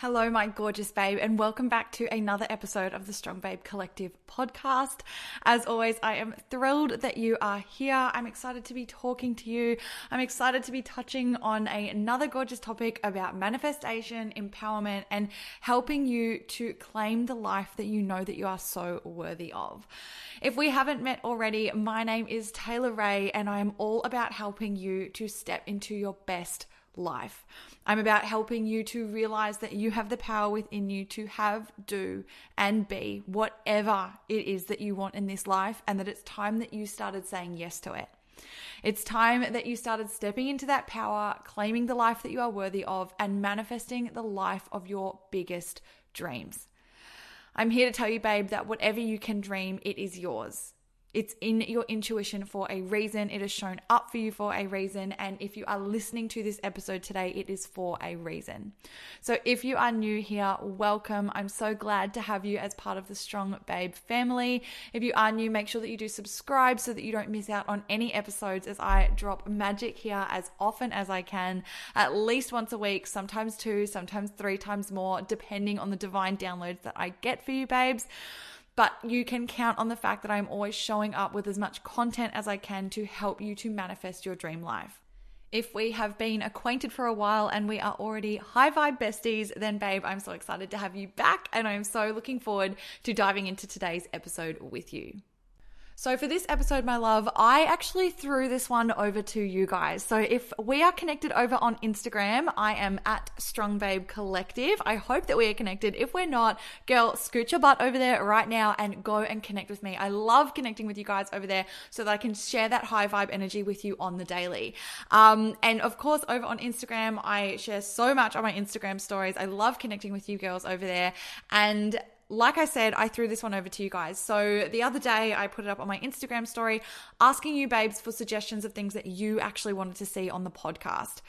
Hello, my gorgeous babe, and welcome back to another episode of the Strong Babe Collective podcast. As always, I am thrilled that you are here. I'm excited to be talking to you. I'm excited to be touching on a, another gorgeous topic about manifestation, empowerment, and helping you to claim the life that you know that you are so worthy of. If we haven't met already, my name is Taylor Ray, and I am all about helping you to step into your best life. I'm about helping you to realize that you have the power within you to have, do, and be whatever it is that you want in this life, and that it's time that you started saying yes to it. It's time that you started stepping into that power, claiming the life that you are worthy of, and manifesting the life of your biggest dreams. I'm here to tell you, babe, that whatever you can dream, it is yours. It's in your intuition for a reason. It has shown up for you for a reason. And if you are listening to this episode today, it is for a reason. So if you are new here, welcome. I'm so glad to have you as part of the Strong Babe family. If you are new, make sure that you do subscribe so that you don't miss out on any episodes as I drop magic here as often as I can, at least once a week, sometimes two, sometimes three times more, depending on the divine downloads that I get for you, babes but you can count on the fact that I'm always showing up with as much content as I can to help you to manifest your dream life. If we have been acquainted for a while and we are already high vibe besties, then babe, I'm so excited to have you back and I'm so looking forward to diving into today's episode with you. So, for this episode, my love, I actually threw this one over to you guys. So, if we are connected over on Instagram, I am at Strong Babe Collective. I hope that we are connected. If we're not, girl, scoot your butt over there right now and go and connect with me. I love connecting with you guys over there so that I can share that high vibe energy with you on the daily. Um, and of course, over on Instagram, I share so much on my Instagram stories. I love connecting with you girls over there. And like I said, I threw this one over to you guys. So the other day, I put it up on my Instagram story asking you, babes, for suggestions of things that you actually wanted to see on the podcast.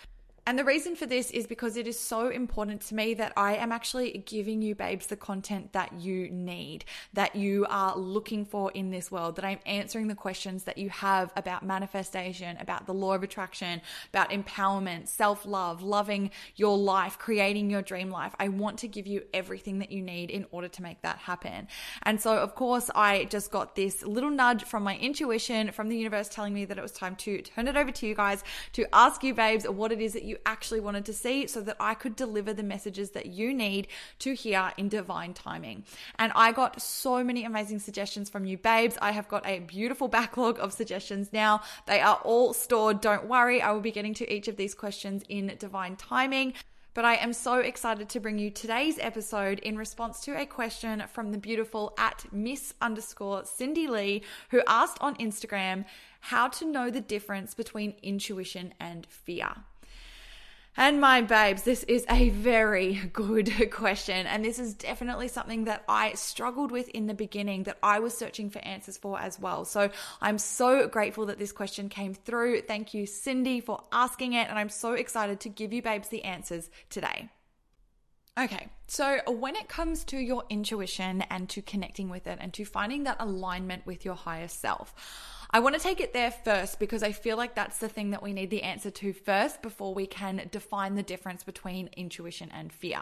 And the reason for this is because it is so important to me that I am actually giving you, babes, the content that you need, that you are looking for in this world, that I'm answering the questions that you have about manifestation, about the law of attraction, about empowerment, self love, loving your life, creating your dream life. I want to give you everything that you need in order to make that happen. And so, of course, I just got this little nudge from my intuition, from the universe telling me that it was time to turn it over to you guys to ask you, babes, what it is that you you actually wanted to see so that I could deliver the messages that you need to hear in divine timing. And I got so many amazing suggestions from you, babes. I have got a beautiful backlog of suggestions now. They are all stored. Don't worry, I will be getting to each of these questions in divine timing. But I am so excited to bring you today's episode in response to a question from the beautiful at Miss underscore Cindy Lee, who asked on Instagram how to know the difference between intuition and fear. And my babes, this is a very good question. And this is definitely something that I struggled with in the beginning, that I was searching for answers for as well. So I'm so grateful that this question came through. Thank you, Cindy, for asking it. And I'm so excited to give you, babes, the answers today. Okay, So, when it comes to your intuition and to connecting with it and to finding that alignment with your higher self, I want to take it there first because I feel like that's the thing that we need the answer to first before we can define the difference between intuition and fear.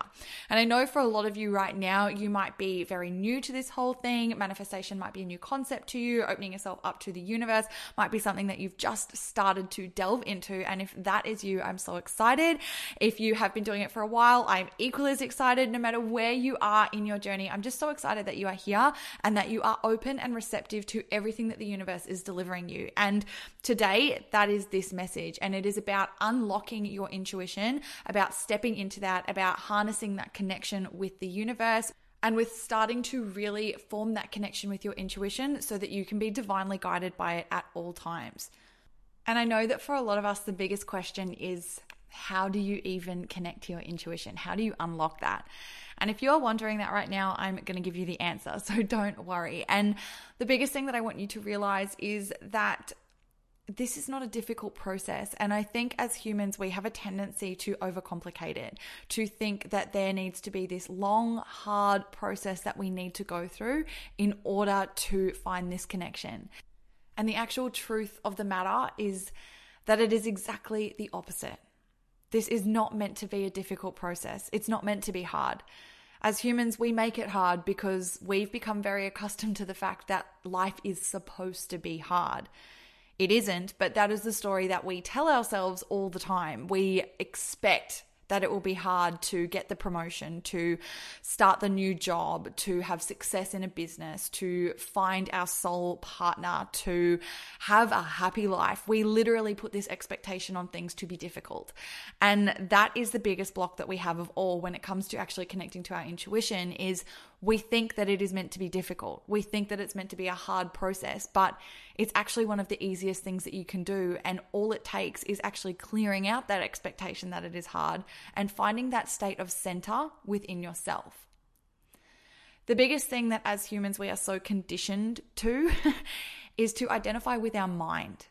And I know for a lot of you right now, you might be very new to this whole thing. Manifestation might be a new concept to you. Opening yourself up to the universe might be something that you've just started to delve into. And if that is you, I'm so excited. If you have been doing it for a while, I'm equally as excited no matter where you are in your journey. I'm just so excited that you are here and that you are open and receptive to everything that the universe is delivering delivering you. And today, that is this message. And it is about unlocking your intuition, about stepping into that, about harnessing that connection with the universe and with starting to really form that connection with your intuition so that you can be divinely guided by it at all times. And I know that for a lot of us, the biggest question is how do you even connect to your intuition? How do you unlock that? And if you're wondering that right now, I'm going to give you the answer. So don't worry. And the biggest thing that I want you to realize is that this is not a difficult process. And I think as humans, we have a tendency to overcomplicate it, to think that there needs to be this long, hard process that we need to go through in order to find this connection. And the actual truth of the matter is that it is exactly the opposite. This is not meant to be a difficult process. It's not meant to be hard. As humans, we make it hard because we've become very accustomed to the fact that life is supposed to be hard. It isn't, but that is the story that we tell ourselves all the time. We expect that it will be hard to get the promotion, to start the new job, to have success in a business, to find our soul partner, to have a happy life. We literally put this expectation on things to be difficult. And that is the biggest block that we have of all when it comes to actually connecting to our intuition is we think that it is meant to be difficult. We think that it's meant to be a hard process, but it's actually one of the easiest things that you can do. And all it takes is actually clearing out that expectation that it is hard and finding that state of center within yourself. The biggest thing that as humans we are so conditioned to is to identify with our mind.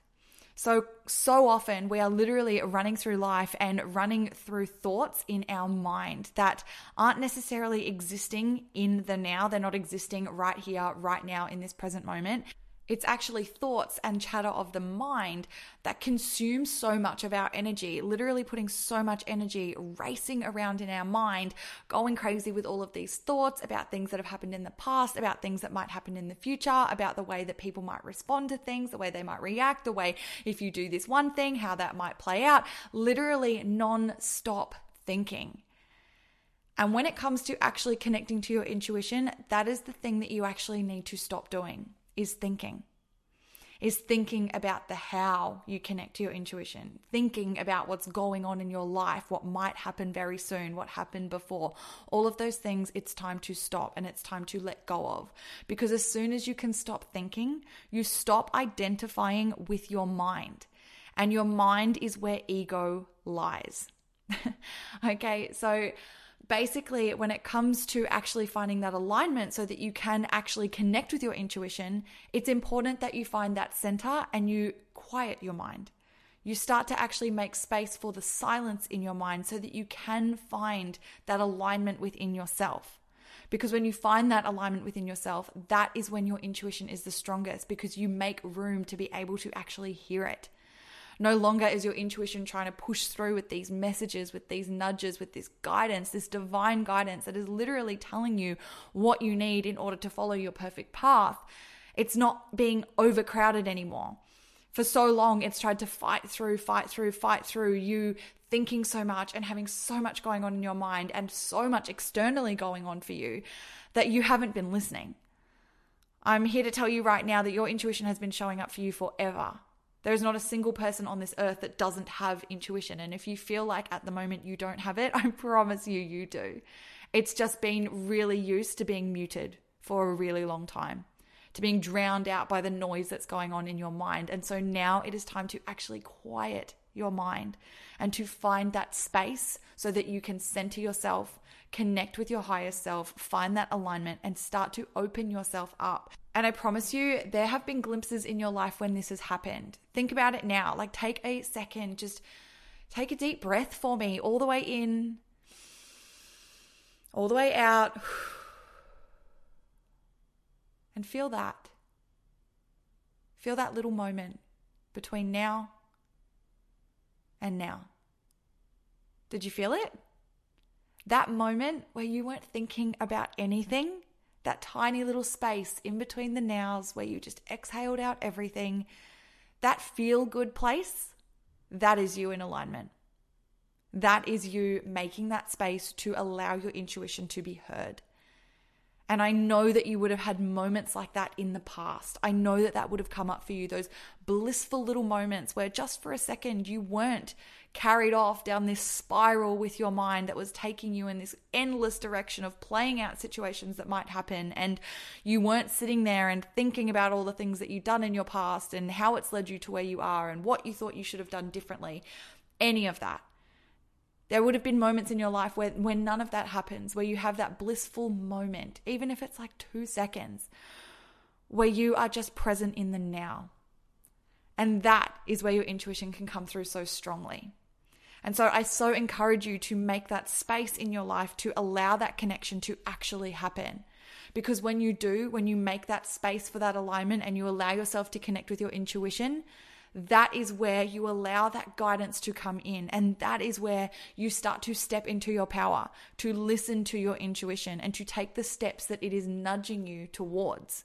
So, so often we are literally running through life and running through thoughts in our mind that aren't necessarily existing in the now. They're not existing right here, right now, in this present moment. It's actually thoughts and chatter of the mind that consume so much of our energy, literally putting so much energy racing around in our mind, going crazy with all of these thoughts about things that have happened in the past, about things that might happen in the future, about the way that people might respond to things, the way they might react, the way if you do this one thing, how that might play out. Literally non stop thinking. And when it comes to actually connecting to your intuition, that is the thing that you actually need to stop doing is thinking. Is thinking about the how you connect to your intuition, thinking about what's going on in your life, what might happen very soon, what happened before. All of those things, it's time to stop and it's time to let go of. Because as soon as you can stop thinking, you stop identifying with your mind. And your mind is where ego lies. okay, so basically, when it comes to actually finding that alignment so that you can actually connect with your intuition, it's important that you find that center and you quiet your mind. You start to actually make space for the silence in your mind so that you can find that alignment within yourself. Because when you find that alignment within yourself, that is when your intuition is the strongest because you make room to be able to actually hear it. No longer is your intuition trying to push through with these messages, with these nudges, with this guidance, this divine guidance that is literally telling you what you need in order to follow your perfect path. It's not being overcrowded anymore. For so long, it's tried to fight through, fight through, fight through you thinking so much and having so much going on in your mind and so much externally going on for you that you haven't been listening. I'm here to tell you right now that your intuition has been showing up for you forever. There is not a single person on this earth that doesn't have intuition. And if you feel like at the moment you don't have it, I promise you, you do. It's just been really used to being muted for a really long time, to being drowned out by the noise that's going on in your mind. And so now it is time to actually quiet your mind and to find that space so that you can center yourself, connect with your higher self, find that alignment, and start to open yourself up. And I promise you, there have been glimpses in your life when this has happened. Think about it now. Like, take a second, just take a deep breath for me, all the way in, all the way out. And feel that. Feel that little moment between now and now. Did you feel it? That moment where you weren't thinking about anything, that tiny little space in between the nows where you just exhaled out everything, that feel good place, that is you in alignment. That is you making that space to allow your intuition to be heard. And I know that you would have had moments like that in the past. I know that that would have come up for you, those blissful little moments where just for a second you weren't carried off down this spiral with your mind that was taking you in this endless direction of playing out situations that might happen. And you weren't sitting there and thinking about all the things that you've done in your past and how it's led you to where you are and what you thought you should have done differently. Any of that. There would have been moments in your life where, when none of that happens, where you have that blissful moment, even if it's like two seconds, where you are just present in the now. And that is where your intuition can come through so strongly. And so I so encourage you to make that space in your life to allow that connection to actually happen. Because when you do, when you make that space for that alignment and you allow yourself to connect with your intuition, that is where you allow that guidance to come in. And that is where you start to step into your power, to listen to your intuition, and to take the steps that it is nudging you towards.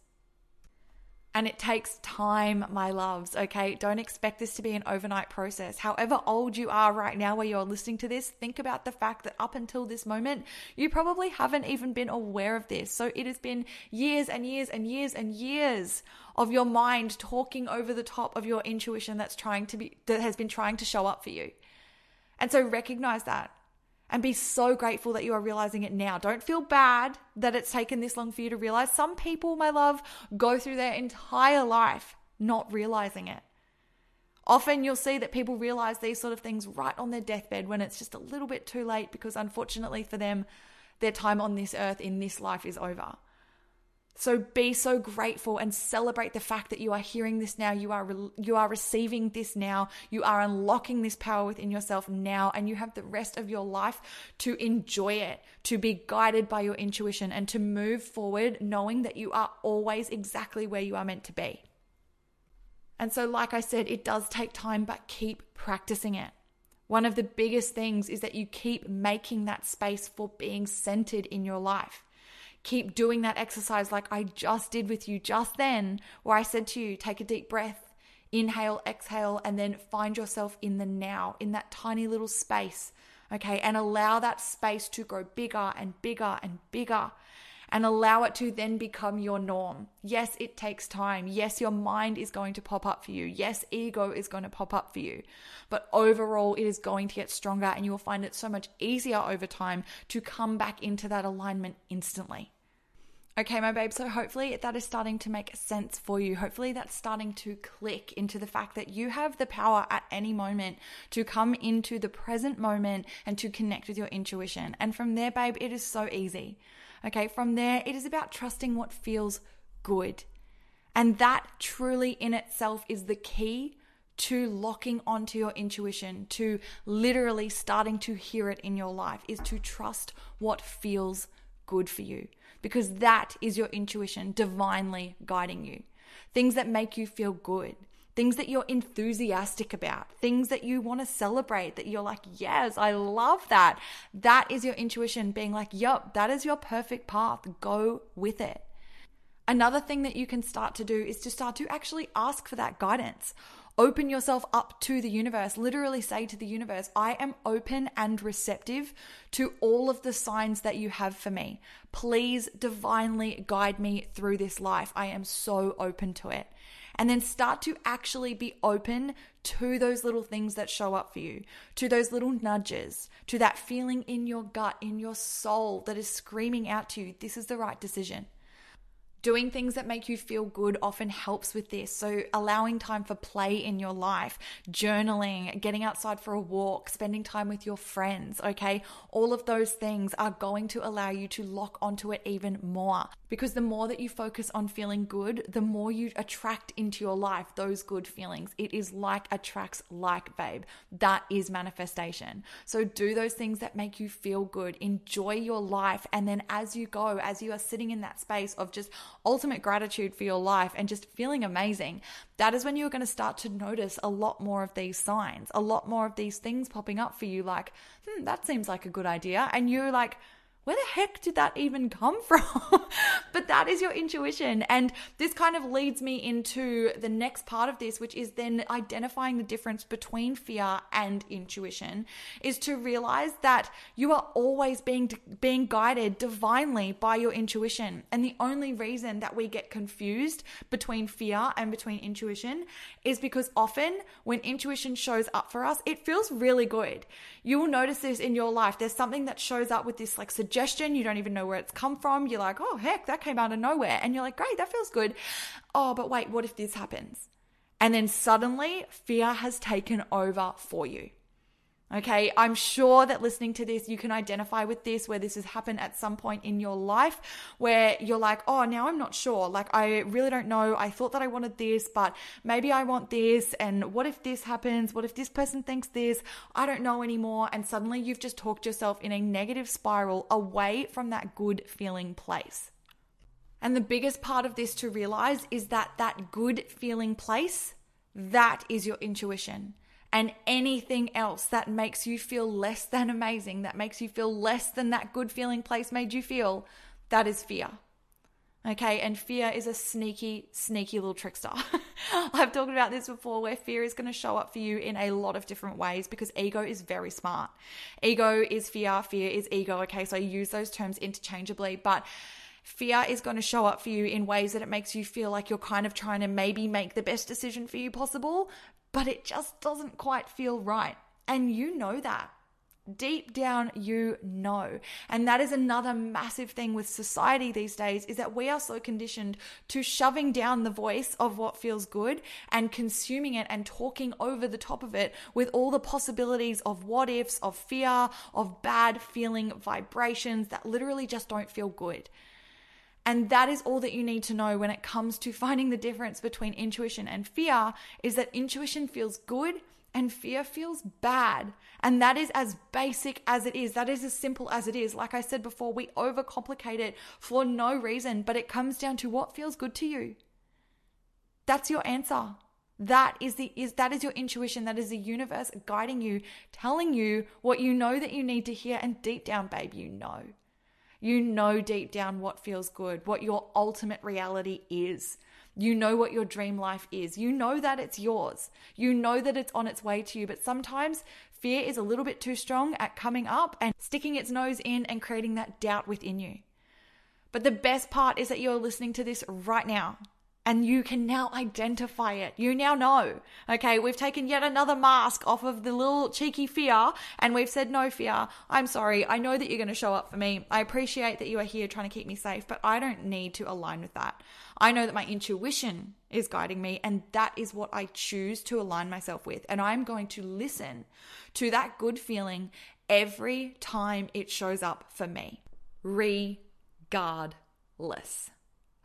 And it takes time, my loves, okay? Don't expect this to be an overnight process. However old you are right now where you're listening to this, think about the fact that up until this moment, you probably haven't even been aware of this. So it has been years and years and years and years of your mind talking over the top of your intuition that's trying to be, that has been trying to show up for you. And so recognize that and be so grateful that you are realizing it now. Don't feel bad that it's taken this long for you to realize. Some people, my love, go through their entire life not realizing it. Often you'll see that people realize these sort of things right on their deathbed when it's just a little bit too late because unfortunately for them, their time on this earth in this life is over. So be so grateful and celebrate the fact that you are hearing this now. You are re- you are receiving this now. You are unlocking this power within yourself now and you have the rest of your life to enjoy it, to be guided by your intuition and to move forward knowing that you are always exactly where you are meant to be. And so like I said, it does take time but keep practicing it. One of the biggest things is that you keep making that space for being centered in your life keep doing that exercise like I just did with you just then, where I said to you, take a deep breath, inhale, exhale, and then find yourself in the now, in that tiny little space. Okay. And allow that space to grow bigger and bigger and bigger and allow it to then become your norm. Yes, it takes time. Yes, your mind is going to pop up for you. Yes, ego is going to pop up for you. But overall, it is going to get stronger and you will find it so much easier over time to come back into that alignment instantly. Okay, my babe, so hopefully that is starting to make sense for you. Hopefully that's starting to click into the fact that you have the power at any moment to come into the present moment and to connect with your intuition. And from there, babe, it is so easy. Okay, from there, it is about trusting what feels good. And that truly in itself is the key to locking onto your intuition, to literally starting to hear it in your life, is to trust what feels good for you because that is your intuition divinely guiding you. Things that make you feel good, things that you're enthusiastic about, things that you want to celebrate, that you're like, yes, I love that. That is your intuition being like, yep, that is your perfect path. Go with it. Another thing that you can start to do is to start to actually ask for that guidance. Open yourself up to the universe. Literally say to the universe, I am open and receptive to all of the signs that you have for me. Please divinely guide me through this life. I am so open to it. And then start to actually be open to those little things that show up for you, to those little nudges, to that feeling in your gut, in your soul that is screaming out to you, this is the right decision. Doing things that make you feel good often helps with this. So, allowing time for play in your life, journaling, getting outside for a walk, spending time with your friends, okay? All of those things are going to allow you to lock onto it even more. Because the more that you focus on feeling good, the more you attract into your life those good feelings. It is like attracts like, babe. That is manifestation. So, do those things that make you feel good, enjoy your life, and then as you go, as you are sitting in that space of just ultimate gratitude for your life and just feeling amazing, that is when you're going to start to notice a lot more of these signs, a lot more of these things popping up for you like, hmm, that seems like a good idea. And you're like, where the heck did that even come from? but that is your intuition. And this kind of leads me into the next part of this, which is then identifying the difference between fear and intuition, is to realize that you are always being, being guided divinely by your intuition. And the only reason that we get confused between fear and between intuition is because often when intuition shows up for us, it feels really good. You will notice this in your life. There's something that shows up with this like suggestion. You don't even know where it's come from. You're like, oh, heck, that came out of nowhere. And you're like, great, that feels good. Oh, but wait, what if this happens? And then suddenly fear has taken over for you. Okay, I'm sure that listening to this, you can identify with this where this has happened at some point in your life where you're like, oh, now I'm not sure. Like, I really don't know. I thought that I wanted this, but maybe I want this. And what if this happens? What if this person thinks this? I don't know anymore. And suddenly you've just talked yourself in a negative spiral away from that good feeling place. And the biggest part of this to realize is that that good feeling place, that is your intuition and anything else that makes you feel less than amazing, that makes you feel less than that good feeling place made you feel, that is fear. Okay, and fear is a sneaky, sneaky little trickster. I've talked about this before where fear is going to show up for you in a lot of different ways because ego is very smart. Ego is fear, fear is ego. Okay, so I use those terms interchangeably, but fear is going to show up for you in ways that it makes you feel like you're kind of trying to maybe make the best decision for you possible, but it just doesn't quite feel right. And you know that. Deep down, you know. And that is another massive thing with society these days is that we are so conditioned to shoving down the voice of what feels good and consuming it and talking over the top of it with all the possibilities of what ifs, of fear, of bad feeling vibrations that literally just don't feel good. And that is all that you need to know when it comes to finding the difference between intuition and fear is that intuition feels good and fear feels bad. And that is as basic as it is. That is as simple as it is. Like I said before, we overcomplicate it for no reason, but it comes down to what feels good to you. That's your answer. That is the is that is your intuition. That is the universe guiding you, telling you what you know that you need to hear and deep down babe, you know. You know deep down what feels good, what your ultimate reality is. You know what your dream life is. You know that it's yours. You know that it's on its way to you. But sometimes fear is a little bit too strong at coming up and sticking its nose in and creating that doubt within you. But the best part is that you're listening to this right now and you can now identify it. You now know. Okay, we've taken yet another mask off of the little cheeky fear and we've said, no fear. I'm sorry. I know that you're going to show up for me. I appreciate that you are here trying to keep me safe, but I don't need to align with that. I know that my intuition is guiding me and that is what I choose to align myself with. And I'm going to listen to that good feeling every time it shows up for me, regardless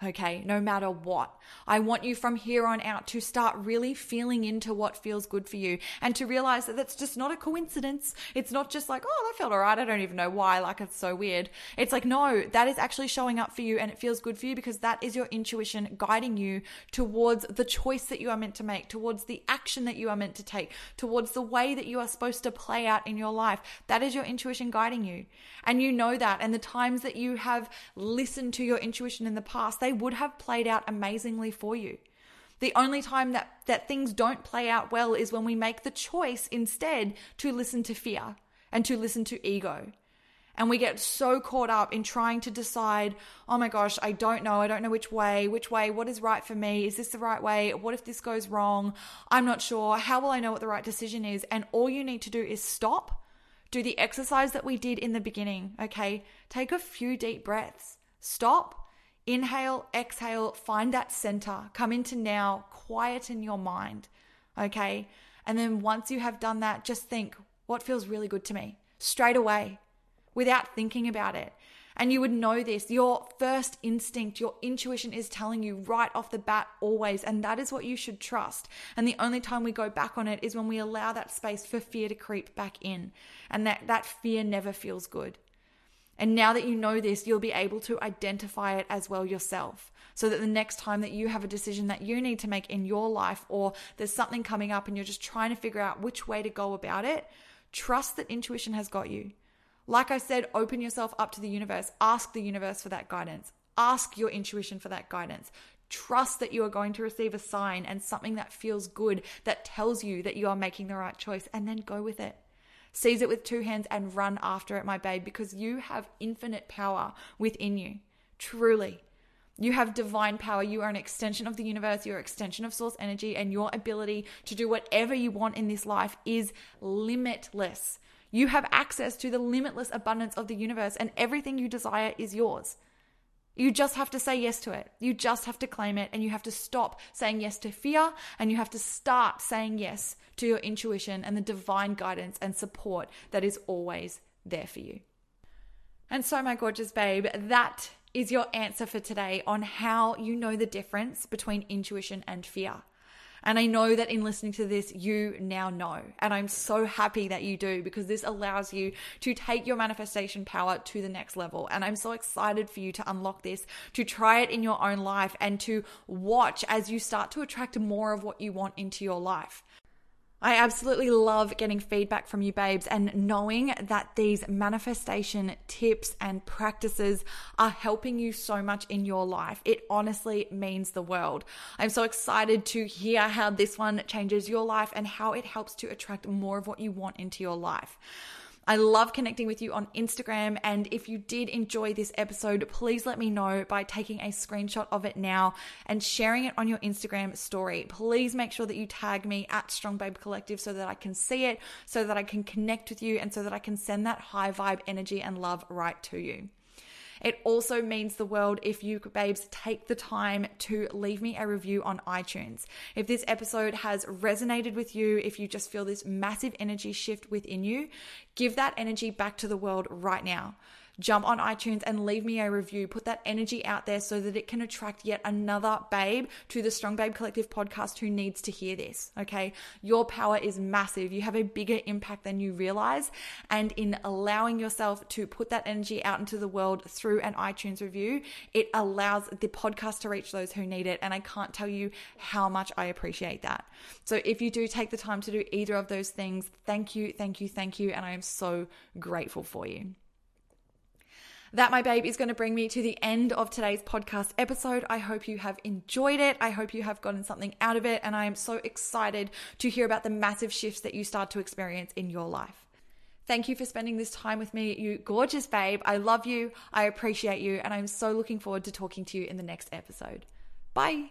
okay, no matter what. I want you from here on out to start really feeling into what feels good for you and to realize that that's just not a coincidence. It's not just like, oh, that felt all right. I don't even know why. Like, it's so weird. It's like, no, that is actually showing up for you and it feels good for you because that is your intuition guiding you towards the choice that you are meant to make, towards the action that you are meant to take, towards the way that you are supposed to play out in your life. That is your intuition guiding you. And you know that. And the times that you have listened to your intuition in the past, they would have played out amazingly for you. The only time that, that things don't play out well is when we make the choice instead to listen to fear and to listen to ego. And we get so caught up in trying to decide, oh my gosh, I don't know. I don't know which way, which way, what is right for me? Is this the right way? What if this goes wrong? I'm not sure. How will I know what the right decision is? And all you need to do is stop, do the exercise that we did in the beginning, okay? Take a few deep breaths, stop, Inhale, exhale, find that center, come into now, quieten your mind. Okay. And then once you have done that, just think, what feels really good to me? Straight away, without thinking about it. And you would know this. Your first instinct, your intuition is telling you right off the bat always. And that is what you should trust. And the only time we go back on it is when we allow that space for fear to creep back in. And that, that fear never feels good. And now that you know this, you'll be able to identify it as well yourself. So that the next time that you have a decision that you need to make in your life, or there's something coming up and you're just trying to figure out which way to go about it, trust that intuition has got you. Like I said, open yourself up to the universe. Ask the universe for that guidance. Ask your intuition for that guidance. Trust that you are going to receive a sign and something that feels good that tells you that you are making the right choice, and then go with it. Seize it with two hands and run after it, my babe, because you have infinite power within you. Truly. You have divine power. You are an extension of the universe. You're an extension of source energy, and your ability to do whatever you want in this life is limitless. You have access to the limitless abundance of the universe, and everything you desire is yours. You just have to say yes to it. You just have to claim it, and you have to stop saying yes to fear, and you have to start saying yes to your intuition and the divine guidance and support that is always there for you. And so, my gorgeous babe, that is your answer for today on how you know the difference between intuition and fear. And I know that in listening to this, you now know. And I'm so happy that you do because this allows you to take your manifestation power to the next level. And I'm so excited for you to unlock this, to try it in your own life, and to watch as you start to attract more of what you want into your life. I absolutely love getting feedback from you, babes, and knowing that these manifestation tips and practices are helping you so much in your life. It honestly means the world. I'm so excited to hear how this one changes your life and how it helps to attract more of what you want into your life. I love connecting with you on Instagram. And if you did enjoy this episode, please let me know by taking a screenshot of it now and sharing it on your Instagram story. Please make sure that you tag me at Strong Babe Collective so that I can see it, so that I can connect with you, and so that I can send that high vibe energy and love right to you. It also means the world if you, babes, take the time to leave me a review on iTunes. If this episode has resonated with you, if you just feel this massive energy shift within you, give that energy back to the world right now jump on iTunes and leave me a review. Put that energy out there so that it can attract yet another babe to the Strong Babe Collective podcast who needs to hear this. Okay. Your power is massive. You have a bigger impact than you realize. And in allowing yourself to put that energy out into the world through an iTunes review, it allows the podcast to reach those who need it. And I can't tell you how much I appreciate that. So if you do take the time to do either of those things, thank you, thank you, thank you. And I am so grateful for you. That, my babe, is going to bring me to the end of today's podcast episode. I hope you have enjoyed it. I hope you have gotten something out of it. And I am so excited to hear about the massive shifts that you start to experience in your life. Thank you for spending this time with me, you gorgeous babe. I love you. I appreciate you. And I'm so looking forward to talking to you in the next episode. Bye.